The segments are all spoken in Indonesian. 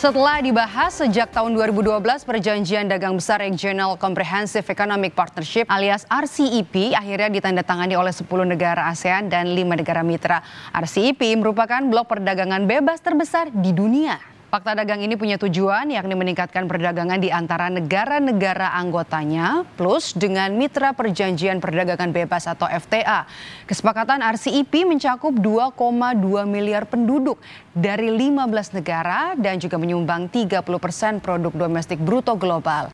Setelah dibahas sejak tahun 2012, Perjanjian Dagang Besar Regional Comprehensive Economic Partnership alias RCEP akhirnya ditandatangani oleh 10 negara ASEAN dan 5 negara mitra. RCEP merupakan blok perdagangan bebas terbesar di dunia. Fakta dagang ini punya tujuan yakni meningkatkan perdagangan di antara negara-negara anggotanya plus dengan mitra perjanjian perdagangan bebas atau FTA. Kesepakatan RCEP mencakup 2,2 miliar penduduk dari 15 negara dan juga menyumbang 30 persen produk domestik bruto global.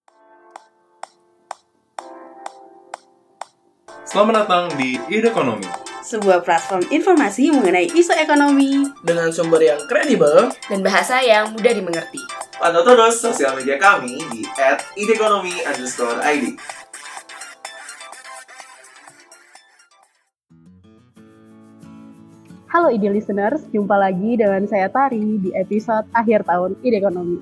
Selamat datang di Ide Ekonomi sebuah platform informasi mengenai isu ekonomi dengan sumber yang kredibel dan bahasa yang mudah dimengerti. Pantau terus sosial media kami di @idekonomi_id. Halo ide listeners, jumpa lagi dengan saya Tari di episode akhir tahun Ide Ekonomi.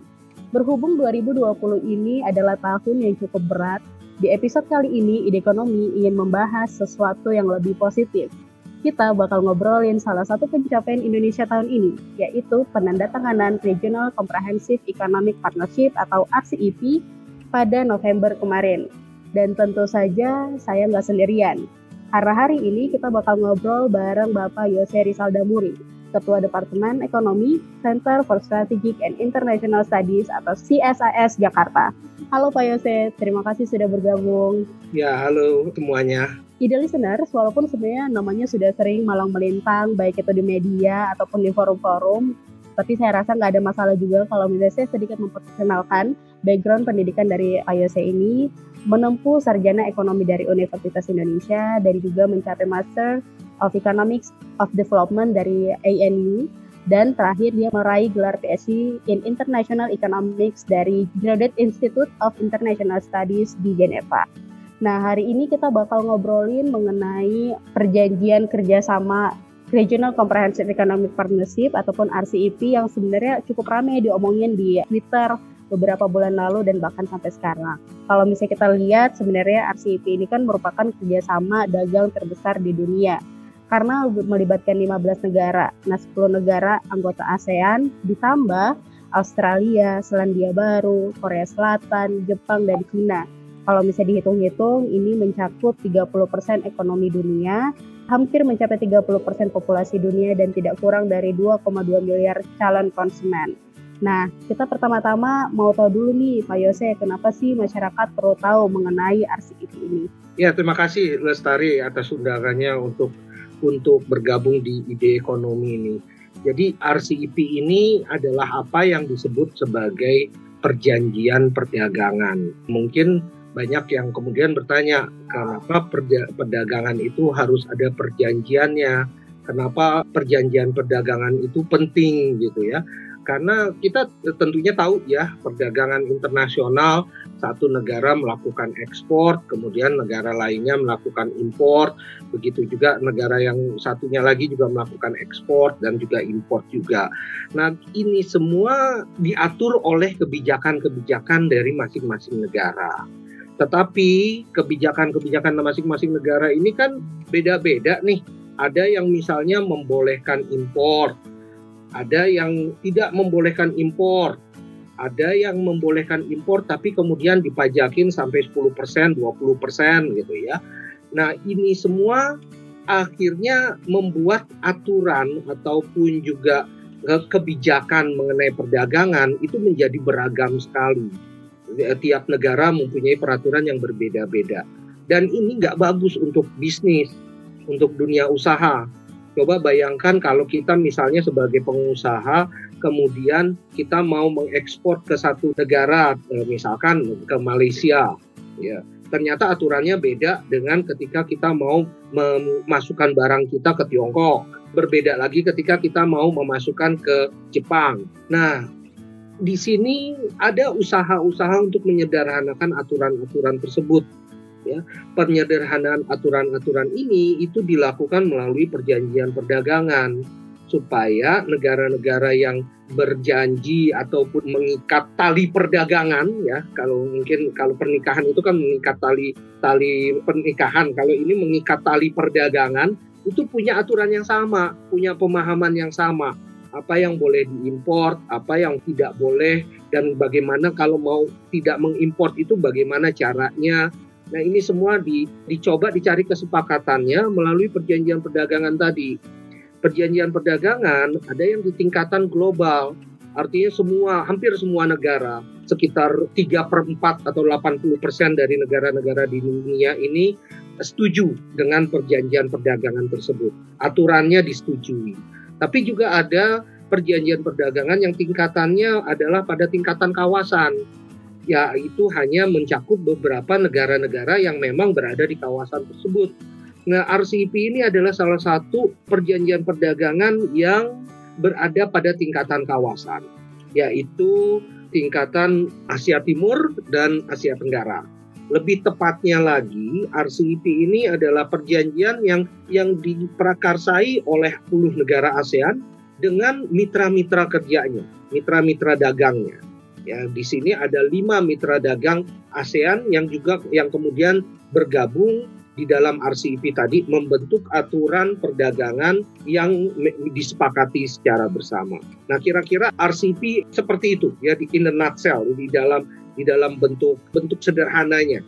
Berhubung 2020 ini adalah tahun yang cukup berat, di episode kali ini Ide Ekonomi ingin membahas sesuatu yang lebih positif, kita bakal ngobrolin salah satu pencapaian Indonesia tahun ini, yaitu penandatanganan Regional Comprehensive Economic Partnership atau RCEP pada November kemarin. Dan tentu saja saya nggak sendirian. Karena hari ini kita bakal ngobrol bareng Bapak Yose Rizal Damuri, Ketua Departemen Ekonomi Center for Strategic and International Studies atau CSIS Jakarta. Halo Pak Yose, terima kasih sudah bergabung. Ya, halo semuanya. Ide listeners, walaupun sebenarnya namanya sudah sering malang melintang, baik itu di media ataupun di forum-forum, tapi saya rasa nggak ada masalah juga kalau misalnya saya sedikit memperkenalkan background pendidikan dari IOC ini, menempuh sarjana ekonomi dari Universitas Indonesia, dan juga mencapai Master of Economics of Development dari ANU, dan terakhir dia meraih gelar PhD in International Economics dari Graduate Institute of International Studies di Geneva. Nah, hari ini kita bakal ngobrolin mengenai perjanjian kerjasama Regional Comprehensive Economic Partnership ataupun RCEP yang sebenarnya cukup ramai diomongin di Twitter beberapa bulan lalu dan bahkan sampai sekarang. Kalau misalnya kita lihat sebenarnya RCEP ini kan merupakan kerjasama dagang terbesar di dunia karena melibatkan 15 negara. Nah, 10 negara anggota ASEAN ditambah Australia, Selandia Baru, Korea Selatan, Jepang, dan China. Kalau misalnya dihitung-hitung, ini mencakup 30% ekonomi dunia, hampir mencapai 30% populasi dunia dan tidak kurang dari 2,2 miliar calon konsumen. Nah, kita pertama-tama mau tahu dulu nih Pak Yose, kenapa sih masyarakat perlu tahu mengenai RCEP ini? Ya, terima kasih Lestari atas undangannya untuk untuk bergabung di ide ekonomi ini. Jadi RCEP ini adalah apa yang disebut sebagai perjanjian perdagangan. Mungkin banyak yang kemudian bertanya kenapa perdagangan itu harus ada perjanjiannya? Kenapa perjanjian perdagangan itu penting? Gitu ya. Karena kita tentunya tahu ya perdagangan internasional satu negara melakukan ekspor kemudian negara lainnya melakukan impor begitu juga negara yang satunya lagi juga melakukan ekspor dan juga impor juga. Nah ini semua diatur oleh kebijakan-kebijakan dari masing-masing negara tetapi kebijakan-kebijakan masing-masing negara ini kan beda-beda nih. Ada yang misalnya membolehkan impor, ada yang tidak membolehkan impor, ada yang membolehkan impor tapi kemudian dipajakin sampai 10%, 20% gitu ya. Nah, ini semua akhirnya membuat aturan ataupun juga kebijakan mengenai perdagangan itu menjadi beragam sekali tiap negara mempunyai peraturan yang berbeda-beda. Dan ini nggak bagus untuk bisnis, untuk dunia usaha. Coba bayangkan kalau kita misalnya sebagai pengusaha, kemudian kita mau mengekspor ke satu negara, eh, misalkan ke Malaysia, ya ternyata aturannya beda dengan ketika kita mau memasukkan barang kita ke Tiongkok. Berbeda lagi ketika kita mau memasukkan ke Jepang. Nah, di sini ada usaha-usaha untuk menyederhanakan aturan-aturan tersebut. Ya, penyederhanaan aturan-aturan ini itu dilakukan melalui perjanjian perdagangan supaya negara-negara yang berjanji ataupun mengikat tali perdagangan ya kalau mungkin kalau pernikahan itu kan mengikat tali tali pernikahan kalau ini mengikat tali perdagangan itu punya aturan yang sama punya pemahaman yang sama apa yang boleh diimpor, apa yang tidak boleh, dan bagaimana kalau mau tidak mengimpor itu bagaimana caranya. Nah ini semua di, dicoba dicari kesepakatannya melalui perjanjian perdagangan tadi. Perjanjian perdagangan ada yang di tingkatan global, artinya semua hampir semua negara sekitar 3 per 4 atau 80 persen dari negara-negara di dunia ini setuju dengan perjanjian perdagangan tersebut. Aturannya disetujui. Tapi juga ada perjanjian perdagangan yang tingkatannya adalah pada tingkatan kawasan. Yaitu hanya mencakup beberapa negara-negara yang memang berada di kawasan tersebut. Nah, RCEP ini adalah salah satu perjanjian perdagangan yang berada pada tingkatan kawasan, yaitu tingkatan Asia Timur dan Asia Tenggara. Lebih tepatnya lagi, RCEP ini adalah perjanjian yang yang diprakarsai oleh 10 negara ASEAN dengan mitra-mitra kerjanya, mitra-mitra dagangnya. Ya, di sini ada lima mitra dagang ASEAN yang juga yang kemudian bergabung di dalam RCEP tadi membentuk aturan perdagangan yang disepakati secara bersama. Nah, kira-kira RCEP seperti itu ya di in a di dalam di dalam bentuk bentuk sederhananya.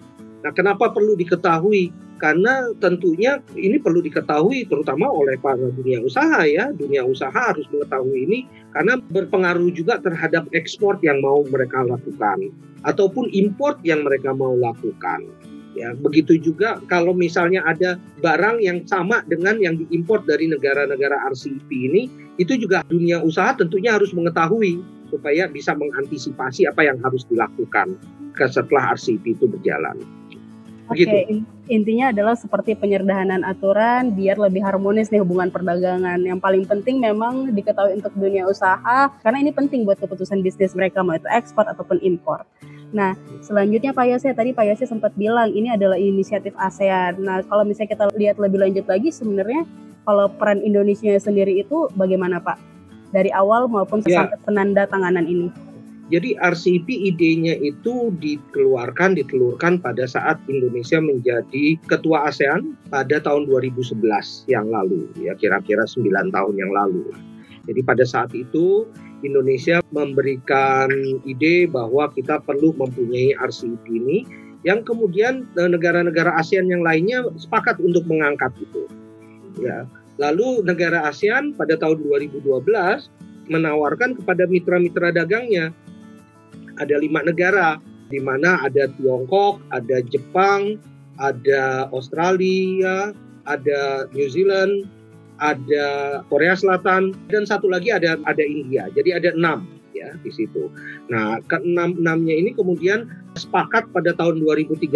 Nah, kenapa perlu diketahui? Karena tentunya ini perlu diketahui terutama oleh para dunia usaha ya. Dunia usaha harus mengetahui ini karena berpengaruh juga terhadap ekspor yang mau mereka lakukan ataupun import yang mereka mau lakukan. Ya, begitu juga kalau misalnya ada barang yang sama dengan yang diimpor dari negara-negara RCEP ini, itu juga dunia usaha tentunya harus mengetahui supaya bisa mengantisipasi apa yang harus dilakukan setelah RCP itu berjalan. Oke, okay, intinya adalah seperti penyederhanaan aturan biar lebih harmonis nih hubungan perdagangan. Yang paling penting memang diketahui untuk dunia usaha karena ini penting buat keputusan bisnis mereka mau itu ekspor ataupun impor. Nah, selanjutnya Pak Yose tadi Pak Yose sempat bilang ini adalah inisiatif ASEAN. Nah, kalau misalnya kita lihat lebih lanjut lagi sebenarnya kalau peran Indonesia sendiri itu bagaimana Pak? Dari awal maupun ya. sampai penanda tanganan ini. Jadi RCEP idenya itu dikeluarkan, ditelurkan pada saat Indonesia menjadi ketua ASEAN pada tahun 2011 yang lalu, ya kira-kira 9 tahun yang lalu. Jadi pada saat itu Indonesia memberikan ide bahwa kita perlu mempunyai RCEP ini yang kemudian eh, negara-negara ASEAN yang lainnya sepakat untuk mengangkat itu. Ya, Lalu negara ASEAN pada tahun 2012 menawarkan kepada mitra-mitra dagangnya ada lima negara di mana ada Tiongkok, ada Jepang, ada Australia, ada New Zealand, ada Korea Selatan dan satu lagi ada ada India. Jadi ada enam ya di situ. Nah, keenam enamnya ini kemudian sepakat pada tahun 2013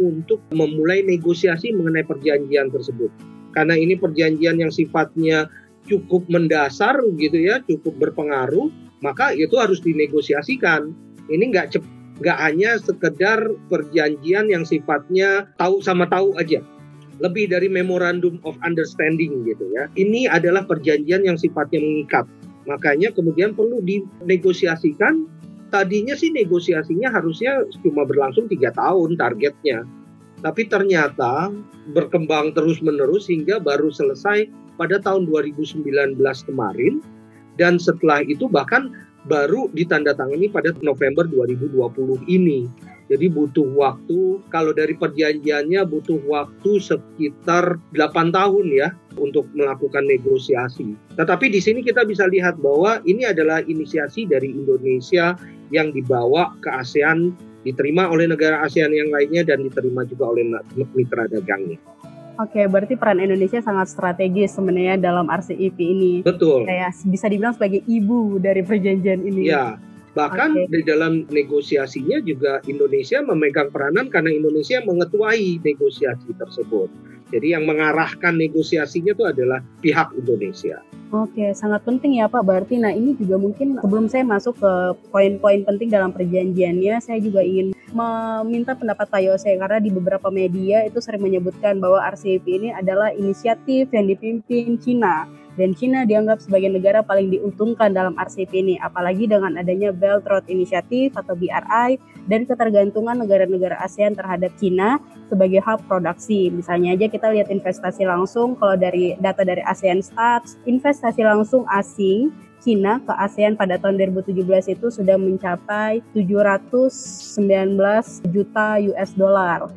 untuk memulai negosiasi mengenai perjanjian tersebut karena ini perjanjian yang sifatnya cukup mendasar gitu ya, cukup berpengaruh, maka itu harus dinegosiasikan. Ini nggak nggak hanya sekedar perjanjian yang sifatnya tahu sama tahu aja. Lebih dari memorandum of understanding gitu ya. Ini adalah perjanjian yang sifatnya mengikat. Makanya kemudian perlu dinegosiasikan. Tadinya sih negosiasinya harusnya cuma berlangsung tiga tahun targetnya tapi ternyata berkembang terus-menerus hingga baru selesai pada tahun 2019 kemarin dan setelah itu bahkan baru ditandatangani pada November 2020 ini. Jadi butuh waktu, kalau dari perjanjiannya butuh waktu sekitar 8 tahun ya untuk melakukan negosiasi. Tetapi di sini kita bisa lihat bahwa ini adalah inisiasi dari Indonesia yang dibawa ke ASEAN diterima oleh negara ASEAN yang lainnya dan diterima juga oleh mitra dagangnya. Oke, berarti peran Indonesia sangat strategis sebenarnya dalam RCEP ini. Betul. Kayak bisa dibilang sebagai ibu dari perjanjian ini. Ya, bahkan okay. di dalam negosiasinya juga Indonesia memegang peranan karena Indonesia mengetuai negosiasi tersebut. Jadi yang mengarahkan negosiasinya itu adalah pihak Indonesia. Oke, sangat penting ya Pak Berarti. Nah ini juga mungkin sebelum saya masuk ke poin-poin penting dalam perjanjiannya, saya juga ingin meminta pendapat Pak Yose karena di beberapa media itu sering menyebutkan bahwa RCEP ini adalah inisiatif yang dipimpin Cina dan Cina dianggap sebagai negara paling diuntungkan dalam RCEP ini, apalagi dengan adanya Belt Road Initiative atau BRI dan ketergantungan negara-negara ASEAN terhadap Cina sebagai hub produksi. Misalnya aja kita lihat investasi langsung, kalau dari data dari ASEAN Stats, investasi langsung asing Cina ke ASEAN pada tahun 2017 itu sudah mencapai 719 juta US dollar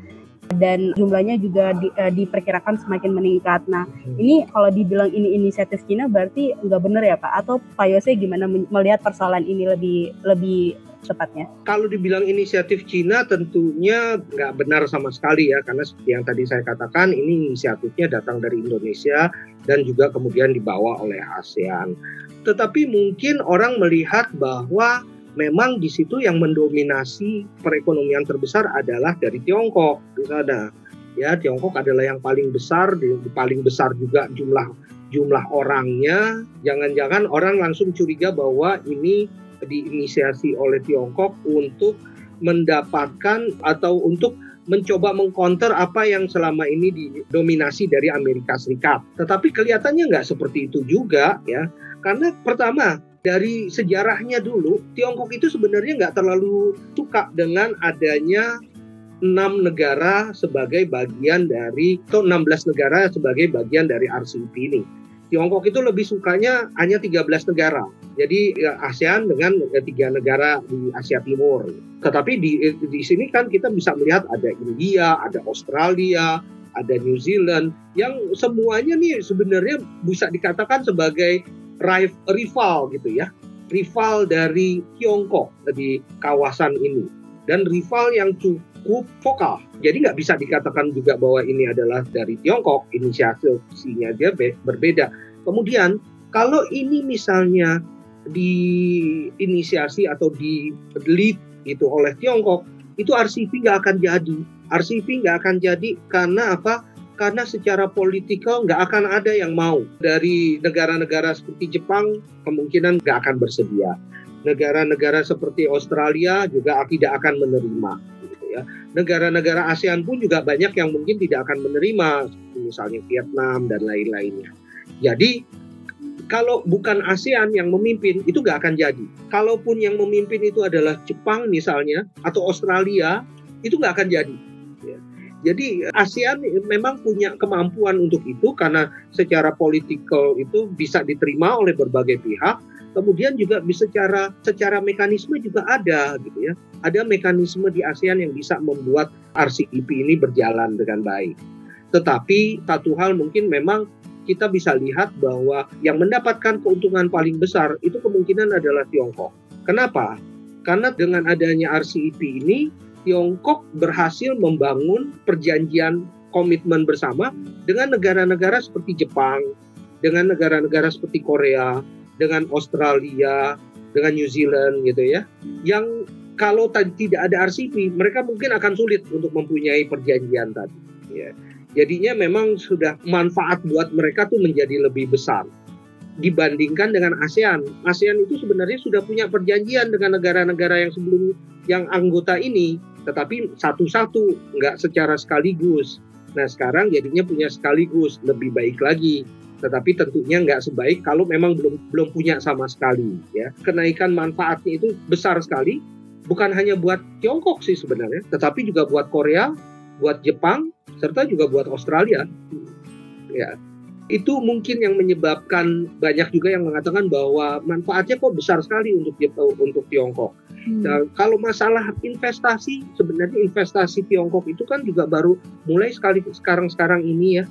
dan jumlahnya juga di, uh, diperkirakan semakin meningkat. Nah, ini kalau dibilang ini inisiatif Cina berarti nggak benar ya Pak? Atau Pak Yose gimana melihat persoalan ini lebih lebih tepatnya? Kalau dibilang inisiatif Cina tentunya nggak benar sama sekali ya, karena seperti yang tadi saya katakan ini inisiatifnya datang dari Indonesia dan juga kemudian dibawa oleh ASEAN. Tetapi mungkin orang melihat bahwa memang di situ yang mendominasi perekonomian terbesar adalah dari Tiongkok sana. Ya, Tiongkok adalah yang paling besar, paling besar juga jumlah jumlah orangnya. Jangan-jangan orang langsung curiga bahwa ini diinisiasi oleh Tiongkok untuk mendapatkan atau untuk mencoba mengcounter apa yang selama ini didominasi dari Amerika Serikat. Tetapi kelihatannya nggak seperti itu juga ya. Karena pertama dari sejarahnya dulu Tiongkok itu sebenarnya nggak terlalu suka dengan adanya enam negara sebagai bagian dari atau 16 negara sebagai bagian dari RCEP ini. Tiongkok itu lebih sukanya hanya 13 negara. Jadi ya, ASEAN dengan ya, tiga negara di Asia Timur. Tetapi di, di sini kan kita bisa melihat ada India, ada Australia, ada New Zealand yang semuanya nih sebenarnya bisa dikatakan sebagai rival gitu ya. Rival dari Tiongkok di kawasan ini dan rival yang cukup vokal. Jadi nggak bisa dikatakan juga bahwa ini adalah dari Tiongkok, inisiasinya dia berbeda. Kemudian kalau ini misalnya diinisiasi atau di lead itu oleh Tiongkok, itu RCP nggak akan jadi. RCP nggak akan jadi karena apa? Karena secara politikal nggak akan ada yang mau. Dari negara-negara seperti Jepang kemungkinan nggak akan bersedia. Negara-negara seperti Australia juga tidak akan menerima ya. Negara-negara ASEAN pun juga banyak yang mungkin tidak akan menerima, misalnya Vietnam dan lain-lainnya. Jadi kalau bukan ASEAN yang memimpin itu nggak akan jadi. Kalaupun yang memimpin itu adalah Jepang misalnya atau Australia itu nggak akan jadi. Jadi ASEAN memang punya kemampuan untuk itu karena secara politikal itu bisa diterima oleh berbagai pihak kemudian juga secara secara mekanisme juga ada gitu ya. Ada mekanisme di ASEAN yang bisa membuat RCEP ini berjalan dengan baik. Tetapi satu hal mungkin memang kita bisa lihat bahwa yang mendapatkan keuntungan paling besar itu kemungkinan adalah Tiongkok. Kenapa? Karena dengan adanya RCEP ini Tiongkok berhasil membangun perjanjian komitmen bersama dengan negara-negara seperti Jepang, dengan negara-negara seperti Korea, dengan Australia, dengan New Zealand gitu ya. Yang kalau tidak ada RCP, mereka mungkin akan sulit untuk mempunyai perjanjian tadi. Ya. Jadinya memang sudah manfaat buat mereka tuh menjadi lebih besar dibandingkan dengan ASEAN. ASEAN itu sebenarnya sudah punya perjanjian dengan negara-negara yang sebelum yang anggota ini, tetapi satu-satu nggak secara sekaligus. Nah sekarang jadinya punya sekaligus lebih baik lagi. Tetapi tentunya nggak sebaik kalau memang belum belum punya sama sekali ya. Kenaikan manfaatnya itu besar sekali. Bukan hanya buat Tiongkok sih sebenarnya tetapi juga buat Korea buat Jepang serta juga buat Australia. Ya itu mungkin yang menyebabkan banyak juga yang mengatakan bahwa manfaatnya kok besar sekali untuk untuk Tiongkok. Hmm. Nah, kalau masalah investasi, sebenarnya investasi Tiongkok itu kan juga baru mulai sekali sekarang-sekarang ini ya.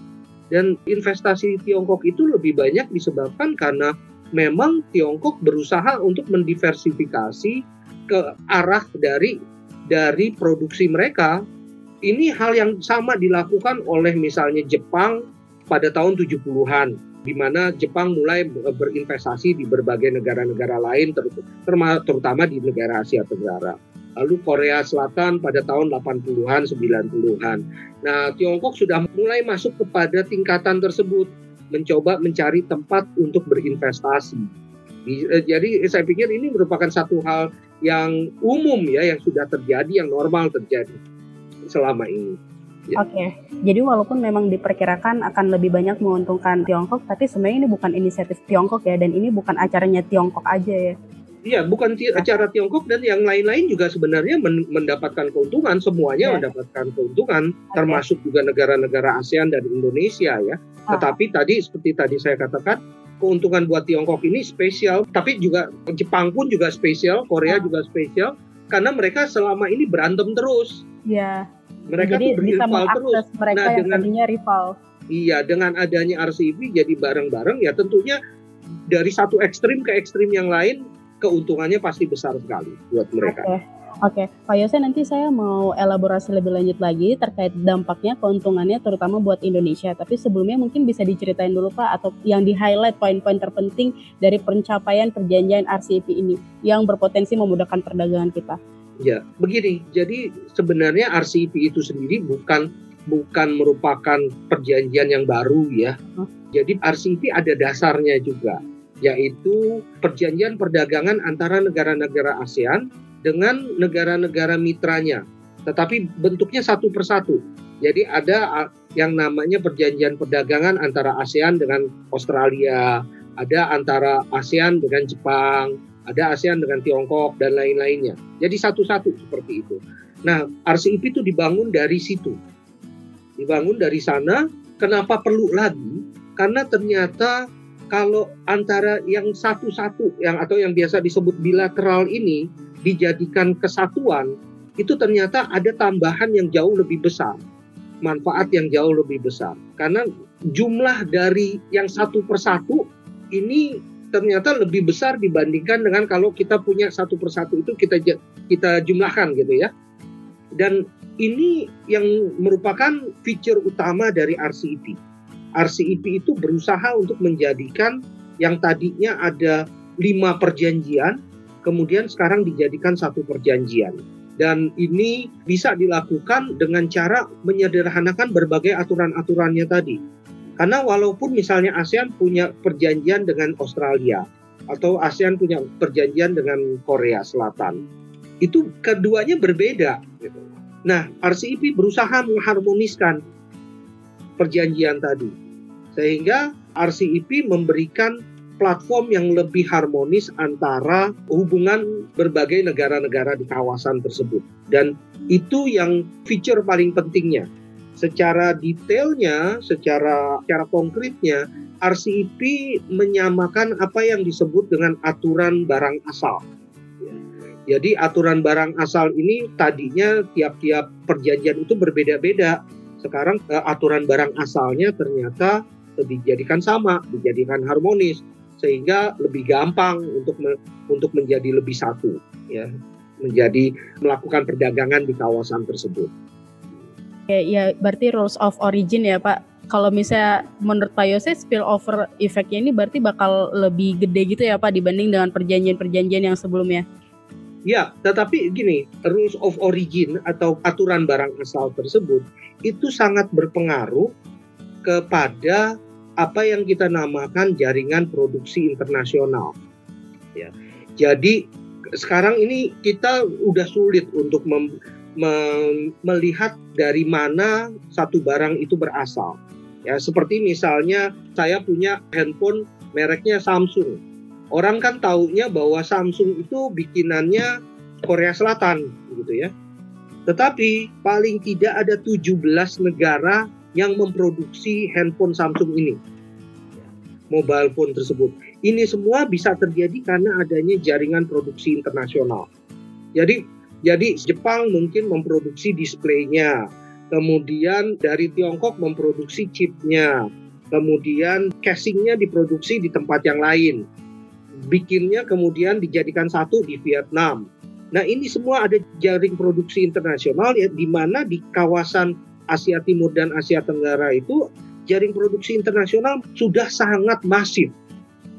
Dan investasi Tiongkok itu lebih banyak disebabkan karena memang Tiongkok berusaha untuk mendiversifikasi ke arah dari dari produksi mereka. Ini hal yang sama dilakukan oleh misalnya Jepang pada tahun 70-an di mana Jepang mulai berinvestasi di berbagai negara-negara lain terutama di negara Asia Tenggara lalu Korea Selatan pada tahun 80-an, 90-an. Nah, Tiongkok sudah mulai masuk kepada tingkatan tersebut, mencoba mencari tempat untuk berinvestasi. Eh, jadi saya pikir ini merupakan satu hal yang umum ya, yang sudah terjadi, yang normal terjadi selama ini. Ya. Oke, okay. jadi walaupun memang diperkirakan akan lebih banyak menguntungkan Tiongkok, tapi sebenarnya ini bukan inisiatif Tiongkok ya, dan ini bukan acaranya Tiongkok aja ya. Iya, bukan acara Tiongkok dan yang lain-lain juga sebenarnya mendapatkan keuntungan, semuanya ya. mendapatkan keuntungan, okay. termasuk juga negara-negara ASEAN dan Indonesia ya. Ah. Tetapi tadi seperti tadi saya katakan, keuntungan buat Tiongkok ini spesial, tapi juga Jepang pun juga spesial, Korea Ah. juga spesial karena mereka selama ini berantem terus. Ya, Mereka jadi tuh bisa berival terus. mengakses mereka Nah, yang dengan- tadinya rival. Iya, dengan adanya RCEP jadi bareng-bareng ya tentunya dari satu ekstrim ke ekstrim yang lain keuntungannya pasti besar sekali buat mereka. Oke, oke. Pak Yose nanti saya mau elaborasi lebih lanjut lagi terkait dampaknya, keuntungannya terutama buat Indonesia. Tapi sebelumnya mungkin bisa diceritain dulu Pak atau yang di highlight poin-poin terpenting dari pencapaian perjanjian RCEP ini yang berpotensi memudahkan perdagangan kita. Ya, begini. Jadi sebenarnya RCEP itu sendiri bukan bukan merupakan perjanjian yang baru ya. Jadi RCEP ada dasarnya juga, yaitu perjanjian perdagangan antara negara-negara ASEAN dengan negara-negara mitranya. Tetapi bentuknya satu persatu. Jadi ada yang namanya perjanjian perdagangan antara ASEAN dengan Australia, ada antara ASEAN dengan Jepang, ada ASEAN dengan Tiongkok dan lain-lainnya. Jadi satu-satu seperti itu. Nah, RCEP itu dibangun dari situ. Dibangun dari sana, kenapa perlu lagi? Karena ternyata kalau antara yang satu-satu yang atau yang biasa disebut bilateral ini dijadikan kesatuan, itu ternyata ada tambahan yang jauh lebih besar. Manfaat yang jauh lebih besar. Karena jumlah dari yang satu persatu ini ternyata lebih besar dibandingkan dengan kalau kita punya satu persatu itu kita kita jumlahkan gitu ya. Dan ini yang merupakan feature utama dari RCEP. RCEP itu berusaha untuk menjadikan yang tadinya ada lima perjanjian, kemudian sekarang dijadikan satu perjanjian. Dan ini bisa dilakukan dengan cara menyederhanakan berbagai aturan-aturannya tadi. Karena walaupun misalnya ASEAN punya perjanjian dengan Australia atau ASEAN punya perjanjian dengan Korea Selatan, itu keduanya berbeda. Gitu. Nah, RCEP berusaha mengharmoniskan perjanjian tadi, sehingga RCEP memberikan platform yang lebih harmonis antara hubungan berbagai negara-negara di kawasan tersebut, dan itu yang feature paling pentingnya secara detailnya, secara secara konkretnya, RCEP menyamakan apa yang disebut dengan aturan barang asal. Jadi aturan barang asal ini tadinya tiap-tiap perjanjian itu berbeda-beda. Sekarang eh, aturan barang asalnya ternyata dijadikan sama, dijadikan harmonis sehingga lebih gampang untuk me- untuk menjadi lebih satu ya, menjadi melakukan perdagangan di kawasan tersebut. Ya, ya berarti rules of origin ya Pak. Kalau misalnya menurut Pak Yose spillover efeknya ini berarti bakal lebih gede gitu ya Pak dibanding dengan perjanjian-perjanjian yang sebelumnya. Ya, tetapi gini, rules of origin atau aturan barang asal tersebut itu sangat berpengaruh kepada apa yang kita namakan jaringan produksi internasional. Ya. Jadi sekarang ini kita udah sulit untuk mem- mem- melihat dari mana satu barang itu berasal. Ya, seperti misalnya saya punya handphone mereknya Samsung. Orang kan taunya bahwa Samsung itu bikinannya Korea Selatan gitu ya. Tetapi paling tidak ada 17 negara yang memproduksi handphone Samsung ini. Mobile phone tersebut. Ini semua bisa terjadi karena adanya jaringan produksi internasional. Jadi jadi Jepang mungkin memproduksi displaynya, kemudian dari Tiongkok memproduksi chipnya, kemudian casingnya diproduksi di tempat yang lain, bikinnya kemudian dijadikan satu di Vietnam. Nah ini semua ada jaring produksi internasional ya di mana di kawasan Asia Timur dan Asia Tenggara itu jaring produksi internasional sudah sangat masif.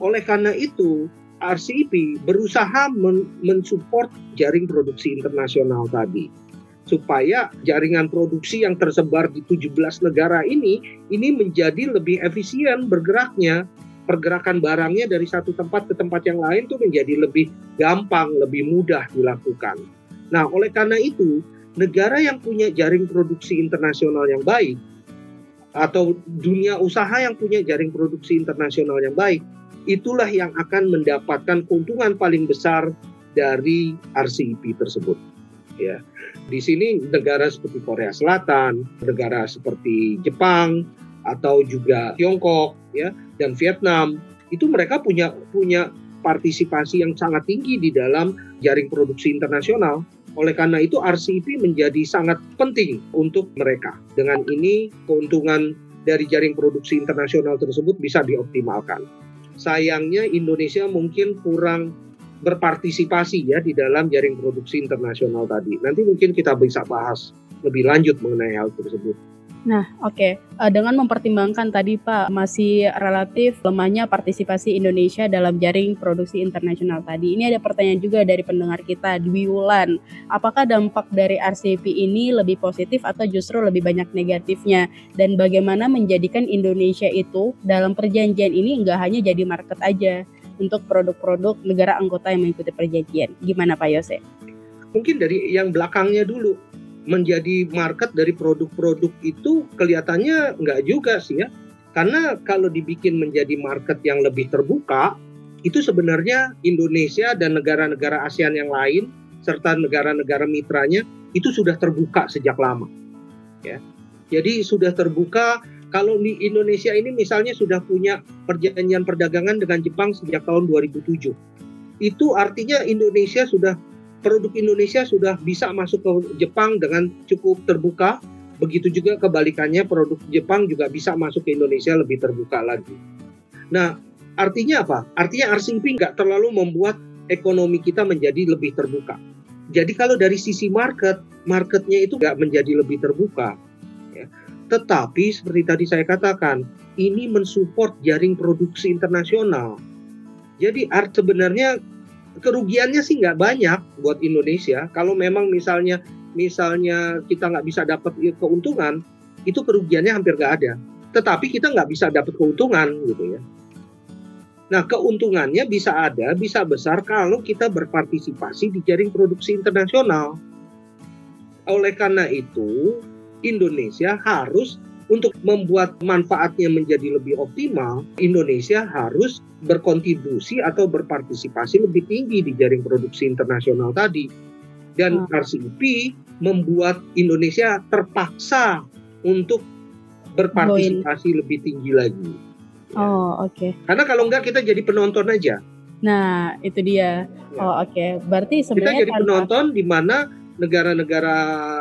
Oleh karena itu RCEP berusaha men- mensupport jaring produksi internasional tadi supaya jaringan produksi yang tersebar di 17 negara ini ini menjadi lebih efisien bergeraknya pergerakan barangnya dari satu tempat ke tempat yang lain tuh menjadi lebih gampang, lebih mudah dilakukan. Nah, oleh karena itu, negara yang punya jaring produksi internasional yang baik atau dunia usaha yang punya jaring produksi internasional yang baik, itulah yang akan mendapatkan keuntungan paling besar dari RCEP tersebut. Ya. Di sini negara seperti Korea Selatan, negara seperti Jepang atau juga Tiongkok ya dan Vietnam itu mereka punya punya partisipasi yang sangat tinggi di dalam jaring produksi internasional. Oleh karena itu RCEP menjadi sangat penting untuk mereka. Dengan ini keuntungan dari jaring produksi internasional tersebut bisa dioptimalkan. Sayangnya Indonesia mungkin kurang berpartisipasi ya di dalam jaring produksi internasional tadi. Nanti mungkin kita bisa bahas lebih lanjut mengenai hal tersebut. Nah, oke. Okay. Eh, dengan mempertimbangkan tadi Pak masih relatif lemahnya partisipasi Indonesia dalam jaring produksi internasional tadi. Ini ada pertanyaan juga dari pendengar kita Dwi Wulan. Apakah dampak dari RCEP ini lebih positif atau justru lebih banyak negatifnya? Dan bagaimana menjadikan Indonesia itu dalam perjanjian ini nggak hanya jadi market aja untuk produk-produk negara anggota yang mengikuti perjanjian. Gimana Pak Yose? Mungkin dari yang belakangnya dulu menjadi market dari produk-produk itu kelihatannya nggak juga sih ya. Karena kalau dibikin menjadi market yang lebih terbuka, itu sebenarnya Indonesia dan negara-negara ASEAN yang lain serta negara-negara mitranya itu sudah terbuka sejak lama. Ya. Jadi sudah terbuka kalau di Indonesia ini misalnya sudah punya perjanjian perdagangan dengan Jepang sejak tahun 2007. Itu artinya Indonesia sudah produk Indonesia sudah bisa masuk ke Jepang dengan cukup terbuka. Begitu juga kebalikannya produk Jepang juga bisa masuk ke Indonesia lebih terbuka lagi. Nah, artinya apa? Artinya RCEP nggak terlalu membuat ekonomi kita menjadi lebih terbuka. Jadi kalau dari sisi market, marketnya itu nggak menjadi lebih terbuka. Ya. Tetapi seperti tadi saya katakan, ini mensupport jaring produksi internasional. Jadi art sebenarnya kerugiannya sih nggak banyak buat Indonesia. Kalau memang misalnya misalnya kita nggak bisa dapat keuntungan, itu kerugiannya hampir nggak ada. Tetapi kita nggak bisa dapat keuntungan gitu ya. Nah keuntungannya bisa ada, bisa besar kalau kita berpartisipasi di jaring produksi internasional. Oleh karena itu, Indonesia harus untuk membuat manfaatnya menjadi lebih optimal, Indonesia harus berkontribusi atau berpartisipasi lebih tinggi di jaring produksi internasional tadi. Dan hmm. RCEP membuat Indonesia terpaksa untuk berpartisipasi Boin. lebih tinggi lagi. Ya. Oh, oke. Okay. Karena kalau enggak kita jadi penonton aja. Nah, itu dia. Ya. Oh, oke. Okay. Berarti sebenarnya kita jadi penonton di mana negara-negara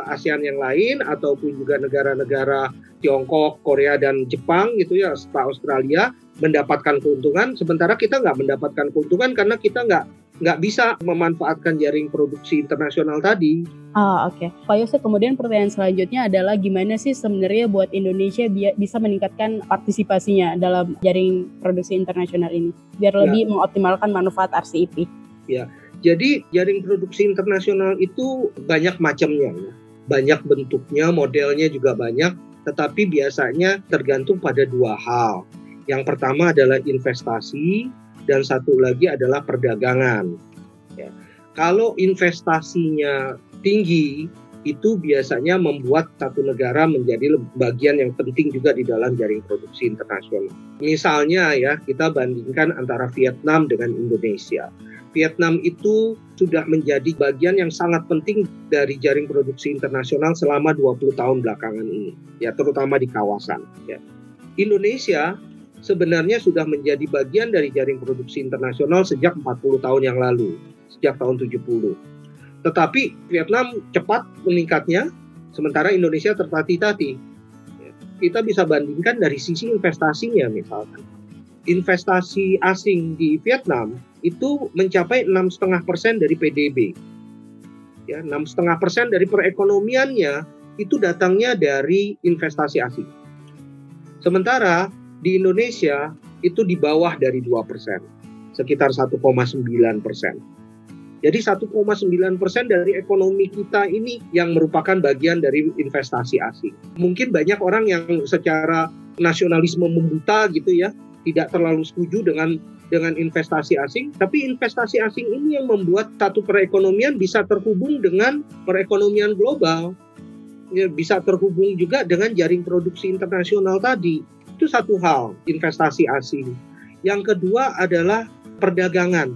ASEAN yang lain ataupun juga negara-negara Tiongkok, Korea dan Jepang gitu ya, serta Australia mendapatkan keuntungan, sementara kita nggak mendapatkan keuntungan karena kita nggak nggak bisa memanfaatkan jaring produksi internasional tadi. Ah oke, okay. Pak Yosef kemudian pertanyaan selanjutnya adalah gimana sih sebenarnya buat Indonesia bi bisa meningkatkan partisipasinya dalam jaring produksi internasional ini biar ya. lebih mengoptimalkan manfaat RCEP? Ya, jadi jaring produksi internasional itu banyak macamnya, ya. banyak bentuknya, modelnya juga banyak, tetapi biasanya tergantung pada dua hal. Yang pertama adalah investasi dan satu lagi adalah perdagangan. Ya. Kalau investasinya tinggi, itu biasanya membuat satu negara menjadi bagian yang penting juga di dalam jaring produksi internasional. Misalnya ya, kita bandingkan antara Vietnam dengan Indonesia. Vietnam itu sudah menjadi bagian yang sangat penting dari jaring produksi internasional selama 20 tahun belakangan ini, ya terutama di kawasan. Ya. Indonesia sebenarnya sudah menjadi bagian dari jaring produksi internasional sejak 40 tahun yang lalu, sejak tahun 70. Tetapi Vietnam cepat meningkatnya, sementara Indonesia tertati-tati. Ya. Kita bisa bandingkan dari sisi investasinya misalkan. Investasi asing di Vietnam itu mencapai enam setengah persen dari PDB. Ya, enam setengah persen dari perekonomiannya itu datangnya dari investasi asing. Sementara di Indonesia itu di bawah dari dua persen, sekitar 1,9 persen. Jadi 1,9 persen dari ekonomi kita ini yang merupakan bagian dari investasi asing. Mungkin banyak orang yang secara nasionalisme membuta gitu ya, tidak terlalu setuju dengan dengan investasi asing, tapi investasi asing ini yang membuat satu perekonomian bisa terhubung dengan perekonomian global, ya, bisa terhubung juga dengan jaring produksi internasional tadi. Itu satu hal, investasi asing. Yang kedua adalah perdagangan.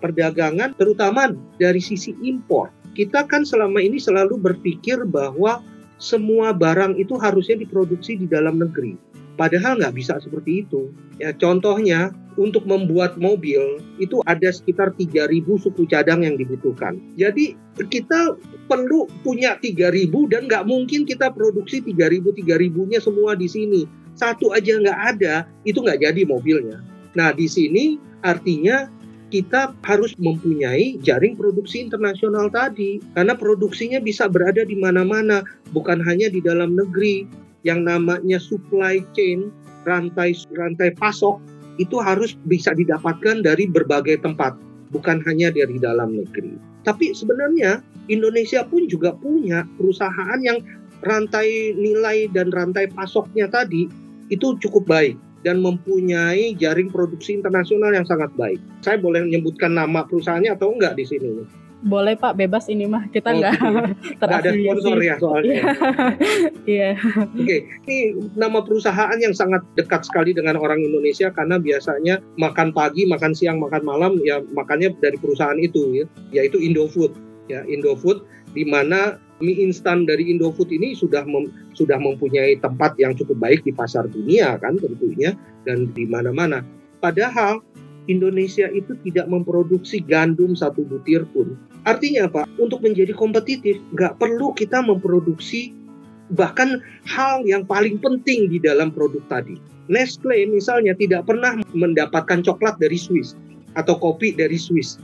Perdagangan terutama dari sisi impor. Kita kan selama ini selalu berpikir bahwa semua barang itu harusnya diproduksi di dalam negeri. Padahal nggak bisa seperti itu. Ya, contohnya untuk membuat mobil itu ada sekitar 3.000 suku cadang yang dibutuhkan. Jadi kita perlu punya 3.000 dan nggak mungkin kita produksi 3.000 3.000-nya semua di sini. Satu aja nggak ada, itu nggak jadi mobilnya. Nah di sini artinya kita harus mempunyai jaring produksi internasional tadi karena produksinya bisa berada di mana-mana bukan hanya di dalam negeri yang namanya supply chain rantai rantai pasok itu harus bisa didapatkan dari berbagai tempat bukan hanya dari dalam negeri tapi sebenarnya Indonesia pun juga punya perusahaan yang rantai nilai dan rantai pasoknya tadi itu cukup baik dan mempunyai jaring produksi internasional yang sangat baik. Saya boleh menyebutkan nama perusahaannya atau enggak di sini? Boleh Pak, bebas ini mah kita Oh, nggak gitu. Nggak ada sponsor ya soalnya. Iya. Oke, ini nama perusahaan yang sangat dekat sekali dengan orang Indonesia karena biasanya makan pagi, makan siang, makan malam ya makannya dari perusahaan itu ya, yaitu Indofood. Ya, Indofood di mana mie instan dari Indofood ini sudah mem- sudah mempunyai tempat yang cukup baik di pasar dunia kan tentunya dan di mana-mana. Padahal Indonesia itu tidak memproduksi gandum satu butir pun. Artinya apa? Untuk menjadi kompetitif nggak perlu kita memproduksi bahkan hal yang paling penting di dalam produk tadi. Nestle misalnya tidak pernah mendapatkan coklat dari Swiss atau kopi dari Swiss.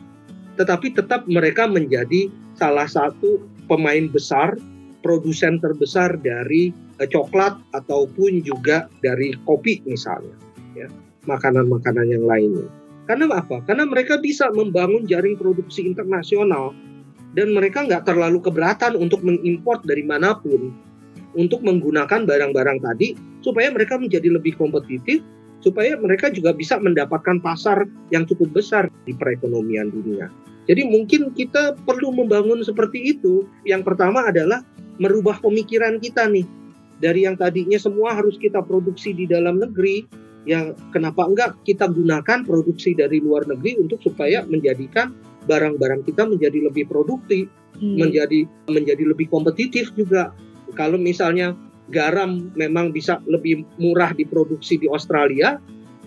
Tetapi tetap mereka menjadi salah satu pemain besar, produsen terbesar dari eh, coklat ataupun juga dari kopi misalnya, ya. Makanan-makanan yang lainnya. Karena apa? Karena mereka bisa membangun jaring produksi internasional dan mereka nggak terlalu keberatan untuk mengimpor dari mana pun untuk menggunakan barang-barang tadi supaya mereka menjadi lebih kompetitif, supaya mereka juga bisa mendapatkan pasar yang cukup besar di perekonomian dunia. Jadi mungkin kita perlu membangun seperti itu. Yang pertama adalah merubah pemikiran kita nih. Dari yang tadinya semua harus kita produksi di dalam negeri, ya kenapa enggak kita gunakan produksi dari luar negeri untuk supaya menjadikan barang-barang kita menjadi lebih produktif, Hmm. menjadi menjadi lebih kompetitif juga. Kalau misalnya garam memang bisa lebih murah diproduksi di Australia,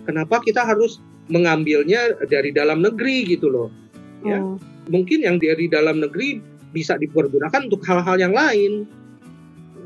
kenapa kita harus mengambilnya dari dalam negeri gitu loh? Ya. Oh. Mungkin yang dari dalam negeri bisa dipergunakan untuk hal-hal yang lain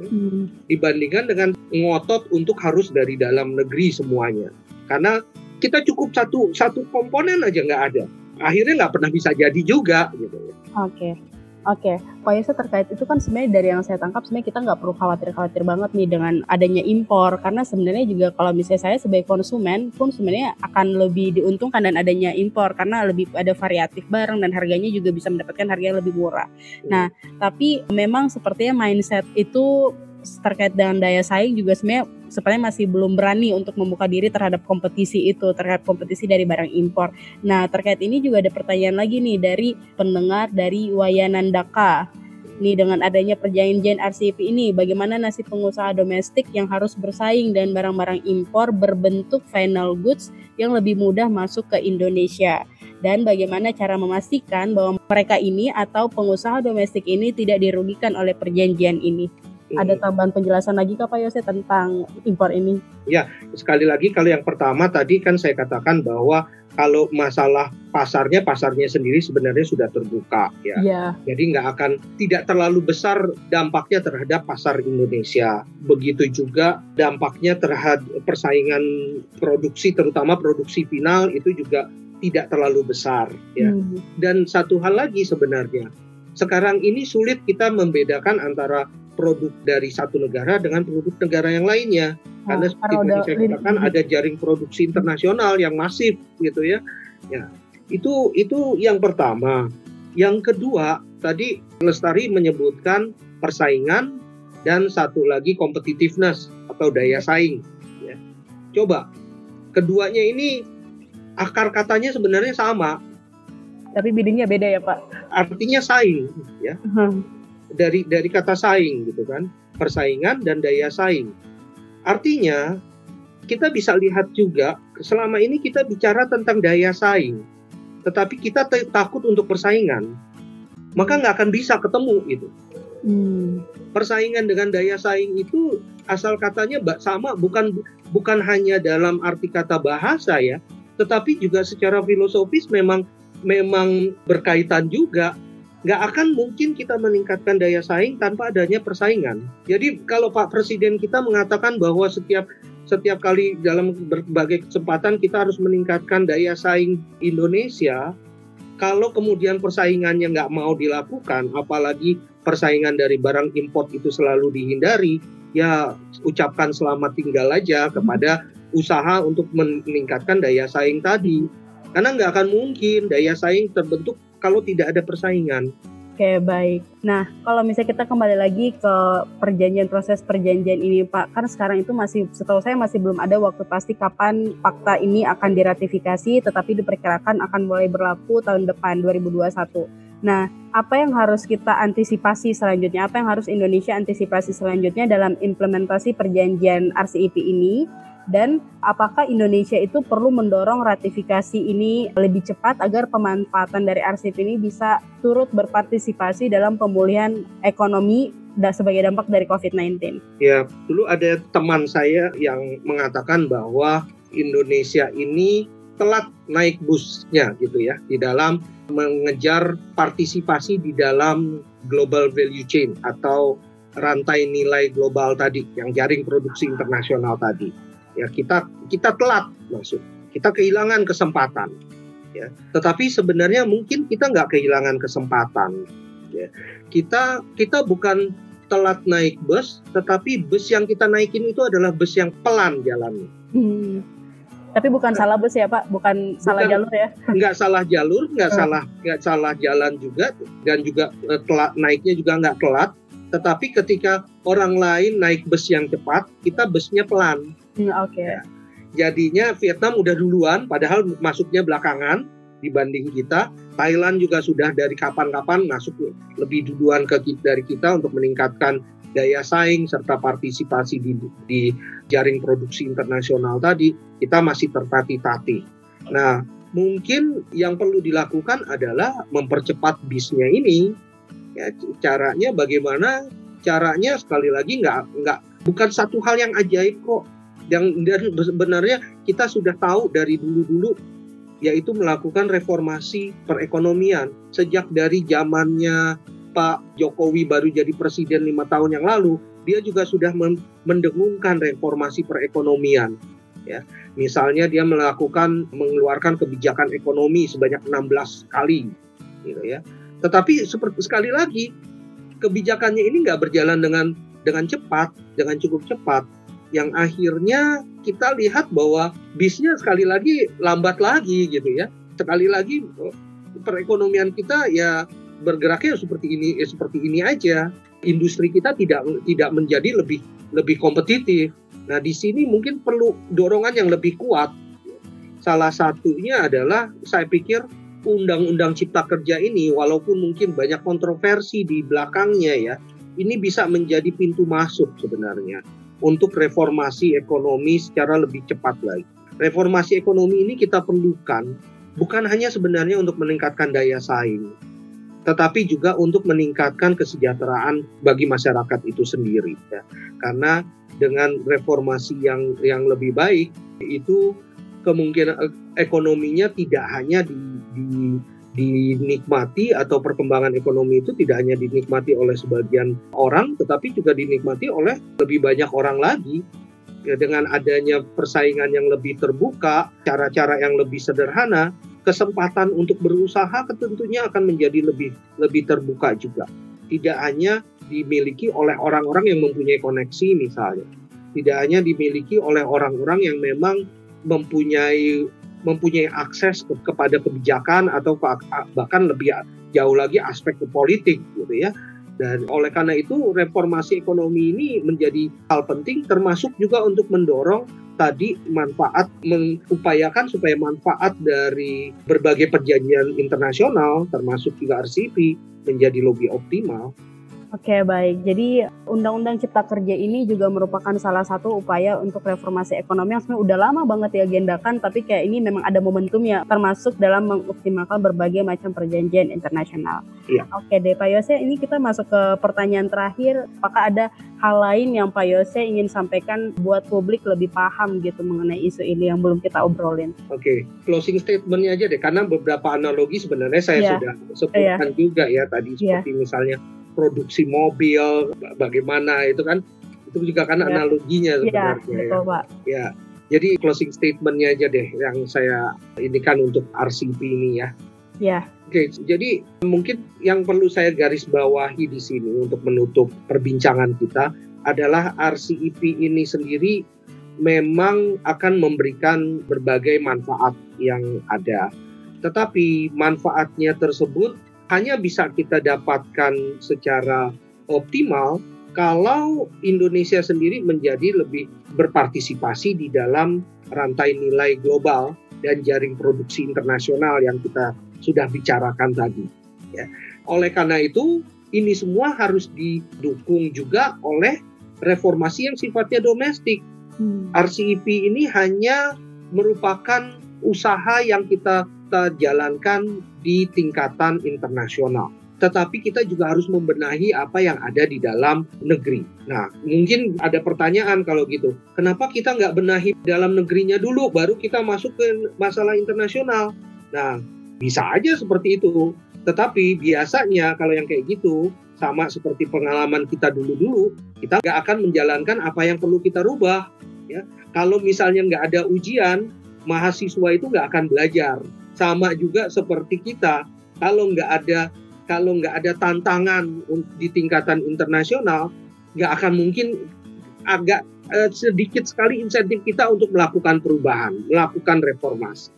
Hmm. dibandingkan dengan ngotot untuk harus dari dalam negeri semuanya. Karena kita cukup satu satu komponen aja nggak ada. Akhirnya nggak pernah bisa jadi juga gitu. Oke, oke. Pak Yose terkait itu kan sebenarnya dari yang saya tangkap sebenarnya kita nggak perlu khawatir-khawatir banget nih dengan adanya impor karena sebenarnya juga kalau misalnya saya sebagai konsumen pun sebenarnya akan lebih diuntungkan dan adanya impor karena lebih ada variatif barang dan harganya juga bisa mendapatkan harga yang lebih murah. Nah, tapi memang sepertinya mindset itu terkait dengan daya saing juga sebenarnya sepertinya masih belum berani untuk membuka diri terhadap kompetisi itu terhadap kompetisi dari barang impor. Nah terkait ini juga ada pertanyaan lagi nih dari pendengar dari Wayanandaka. Nih dengan adanya perjanjian RCEP ini, bagaimana nasib pengusaha domestik yang harus bersaing dan barang-barang impor berbentuk final goods yang lebih mudah masuk ke Indonesia? Dan bagaimana cara memastikan bahwa mereka ini atau pengusaha domestik ini tidak dirugikan oleh perjanjian ini? Ada tambahan penjelasan lagi Kak Pak Yose tentang impor ini? sekali lagi kalau yang pertama tadi kan saya katakan bahwa kalau masalah pasarnya pasarnya sendiri sebenarnya sudah terbuka ya. Iya. Jadi nggak akan tidak terlalu besar dampaknya terhadap pasar Indonesia. Begitu juga dampaknya terhadap persaingan produksi terutama produksi final itu juga tidak terlalu besar ya. Hmm. Dan satu hal lagi sebenarnya sekarang ini sulit kita membedakan antara produk dari satu negara dengan produk negara yang lainnya karena Nah, seperti karena tadi udah saya katakan ada jaring produksi internasional yang masif gitu ya. Ya, itu itu yang pertama. Yang kedua, tadi Lestari menyebutkan persaingan dan satu lagi competitiveness atau daya saing. Ya. Coba, keduanya ini akar katanya sebenarnya sama, Tapi biddingnya beda ya Pak? artinya saing, ya. Hmm. Dari dari kata saing gitu kan, persaingan dan daya saing. Artinya kita bisa lihat juga selama ini kita bicara tentang daya saing, tetapi kita takut untuk persaingan, maka nggak akan bisa ketemu itu. Hmm. Persaingan dengan daya saing itu asal katanya sama bukan bukan hanya dalam arti kata bahasa ya, tetapi juga secara filosofis memang memang berkaitan juga. Nggak akan mungkin kita meningkatkan daya saing tanpa adanya persaingan. Jadi kalau Pak Presiden kita mengatakan bahwa setiap setiap kali dalam berbagai kesempatan kita harus meningkatkan daya saing Indonesia, kalau kemudian persaingannya nggak mau dilakukan, apalagi persaingan dari barang import itu selalu dihindari, ya ucapkan selamat tinggal aja kepada usaha untuk meningkatkan daya saing tadi. Karena nggak akan mungkin daya saing terbentuk kalau tidak ada persaingan. Oke, baik. Nah, kalau misalnya kita kembali lagi ke perjanjian proses perjanjian ini, Pak, kan sekarang itu masih setahu saya masih belum ada waktu pasti kapan fakta ini akan diratifikasi, tetapi diperkirakan akan mulai berlaku tahun depan 2021. Nah, apa yang harus kita antisipasi selanjutnya? Apa yang harus Indonesia antisipasi selanjutnya dalam implementasi perjanjian RCEP ini? Dan apakah Indonesia itu perlu mendorong ratifikasi ini lebih cepat agar pemanfaatan dari RCEP ini bisa turut berpartisipasi dalam pemulihan ekonomi dan sebagai dampak dari COVID-19? Ya, dulu ada teman saya yang mengatakan bahwa Indonesia ini telat naik busnya gitu ya di dalam mengejar partisipasi di dalam global value chain atau rantai nilai global tadi yang jaring produksi internasional tadi ya kita kita telat masuk kita kehilangan kesempatan. Ya tetapi sebenarnya mungkin kita nggak kehilangan kesempatan. Ya kita kita bukan telat naik bus tetapi bus yang kita naikin itu adalah bus yang pelan jalannya. Hmm. tapi bukan salah bus ya pak? Bukan, bukan. salah jalur ya? Nggak salah jalur nggak hmm. salah nggak salah jalan juga dan juga telat naiknya juga nggak telat. Tetapi ketika orang lain naik bus yang cepat kita busnya pelan Hmm, oke. Okay. Ya. Jadinya Vietnam udah duluan, padahal masuknya belakangan dibanding kita. Thailand juga sudah dari kapan-kapan masuk lebih duluan ke dari kita untuk meningkatkan daya saing serta partisipasi di, di jaring produksi internasional tadi. Kita masih tertati-tati. Nah, mungkin yang perlu dilakukan adalah mempercepat bisnya ini. Ya, caranya bagaimana? Caranya sekali lagi nggak nggak bukan satu hal yang ajaib kok yang dan sebenarnya kita sudah tahu dari dulu-dulu yaitu melakukan reformasi perekonomian. Sejak dari zamannya Pak Jokowi baru jadi presiden lima tahun yang lalu dia juga sudah mendengungkan reformasi perekonomian ya. Misalnya dia melakukan mengeluarkan kebijakan ekonomi sebanyak 16 kali gitu ya. Tetapi seperti sekali lagi kebijakannya ini nggak berjalan dengan dengan cepat dengan cukup cepat yang akhirnya kita lihat bahwa bisnya sekali lagi lambat lagi gitu ya. Sekali lagi perekonomian kita ya bergeraknya seperti ini ya seperti ini aja. Industri kita tidak tidak menjadi lebih lebih kompetitif. Nah, di sini mungkin perlu dorongan yang lebih kuat. Salah satunya adalah saya pikir undang-undang cipta kerja ini walaupun mungkin banyak kontroversi di belakangnya ya, ini bisa menjadi pintu masuk sebenarnya untuk reformasi ekonomi secara lebih cepat lagi. Reformasi ekonomi ini kita perlukan bukan hanya sebenarnya untuk meningkatkan daya saing, tetapi juga untuk meningkatkan kesejahteraan bagi masyarakat itu sendiri ya. Karena dengan reformasi yang yang lebih baik itu kemungkinan eh, ekonominya tidak hanya di, di dinikmati atau perkembangan ekonomi itu tidak hanya dinikmati oleh sebagian orang, tetapi juga dinikmati oleh lebih banyak orang lagi. Ya, dengan adanya persaingan yang lebih terbuka, cara-cara yang lebih sederhana, kesempatan untuk berusaha tentunya akan menjadi lebih lebih terbuka juga. Tidak hanya dimiliki oleh orang-orang yang mempunyai koneksi misalnya, tidak hanya dimiliki oleh orang-orang yang memang mempunyai mempunyai akses ke, kepada kebijakan atau ke, bahkan lebih jauh lagi aspek ke politik gitu ya. Dan oleh karena itu reformasi ekonomi ini menjadi hal penting termasuk juga untuk mendorong tadi manfaat mengupayakan supaya manfaat dari berbagai perjanjian internasional termasuk juga RCEP menjadi lebih optimal. Oke baik, jadi Undang-Undang Cipta Kerja ini juga merupakan salah satu upaya untuk reformasi ekonomi yang sebenarnya udah lama banget diagendakan, tapi kayak ini memang ada momentumnya, termasuk dalam mengoptimalkan berbagai macam perjanjian internasional. Iya. Oke deh Pak Yose, ini kita masuk ke pertanyaan terakhir, apakah ada hal lain yang Pak Yose ingin sampaikan buat publik lebih paham gitu mengenai isu ini yang belum kita obrolin? Oke, closing statementnya aja deh, karena beberapa analogi sebenarnya saya Iya. sudah sebutkan juga ya tadi Iya. seperti misalnya produksi mobil, ba- bagaimana itu kan itu juga kan Iya. analoginya Iya, sebenarnya ya. betul Pak. Ya, jadi closing statementnya aja deh yang saya indikan untuk RCP ini ya. Ya. Oke, jadi mungkin yang perlu saya garis bawahi di sini untuk menutup perbincangan kita adalah RCEP ini sendiri memang akan memberikan berbagai manfaat yang ada. Tetapi manfaatnya tersebut hanya bisa kita dapatkan secara optimal kalau Indonesia sendiri menjadi lebih berpartisipasi di dalam rantai nilai global dan jaring produksi internasional yang kita sudah bicarakan tadi. Ya. Oleh karena itu, ini semua harus didukung juga oleh reformasi yang sifatnya domestik. Hmm. RCEP ini hanya merupakan usaha yang kita, kita jalankan di tingkatan internasional. Tetapi kita juga harus membenahi apa yang ada di dalam negeri. Nah, mungkin ada pertanyaan kalau gitu. Kenapa kita nggak benahi dalam negerinya dulu, baru kita masuk ke masalah internasional? Nah, bisa aja seperti itu. Tetapi biasanya kalau yang kayak gitu, sama seperti pengalaman kita dulu-dulu, kita nggak akan menjalankan apa yang perlu kita rubah. Ya, kalau misalnya nggak ada ujian, mahasiswa itu nggak akan belajar. Sama juga seperti kita, kalau nggak ada kalau nggak ada tantangan di tingkatan internasional, nggak akan mungkin agak eh, sedikit sekali insentif kita untuk melakukan perubahan, melakukan reformasi.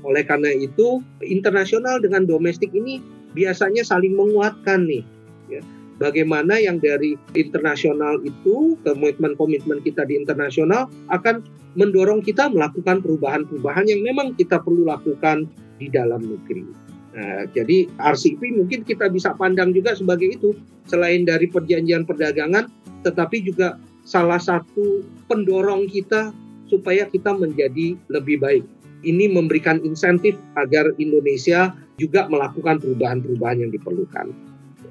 Oleh karena itu, internasional dengan domestik ini biasanya saling menguatkan nih. Ya. Bagaimana yang dari internasional itu, komitmen-komitmen kita di internasional akan mendorong kita melakukan perubahan-perubahan yang memang kita perlu lakukan di dalam negeri. Nah, jadi RCP mungkin kita bisa pandang juga sebagai itu, selain dari perjanjian perdagangan, tetapi juga salah satu pendorong kita supaya kita menjadi lebih baik. Ini memberikan insentif agar Indonesia juga melakukan perubahan-perubahan yang diperlukan.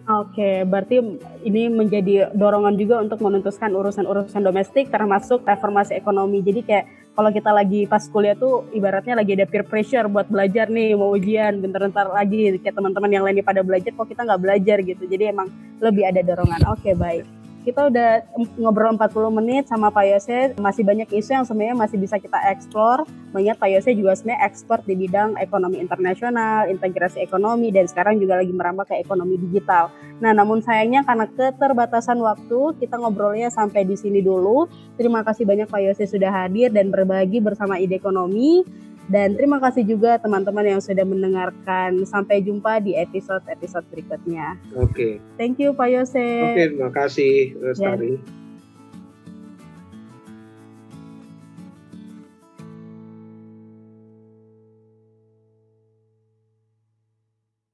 Oke, berarti ini menjadi dorongan juga untuk menuntaskan urusan-urusan domestik termasuk reformasi ekonomi. Jadi kayak kalau kita lagi pas kuliah tuh ibaratnya lagi ada peer pressure buat belajar nih, mau ujian bentar-bentar lagi kayak teman-teman yang lainnya pada belajar kok kita nggak belajar gitu. Jadi emang lebih ada dorongan. Oke, baik. Kita udah ngobrol 40 menit sama Pak Yose, masih banyak isu yang sebenarnya masih bisa kita eksplor. Mengingat Pak Yose juga sebenarnya ekspor di bidang ekonomi internasional, integrasi ekonomi, dan sekarang juga lagi merambah ke ekonomi digital. Nah, namun sayangnya karena keterbatasan waktu, kita ngobrolnya sampai di sini dulu. Terima kasih banyak Pak Yose sudah hadir dan berbagi bersama ide ekonomi. Dan terima kasih juga teman-teman yang sudah mendengarkan. Sampai jumpa di episode-episode berikutnya. Oke, Thank you Pak Yose. oke, terima kasih, Lestari.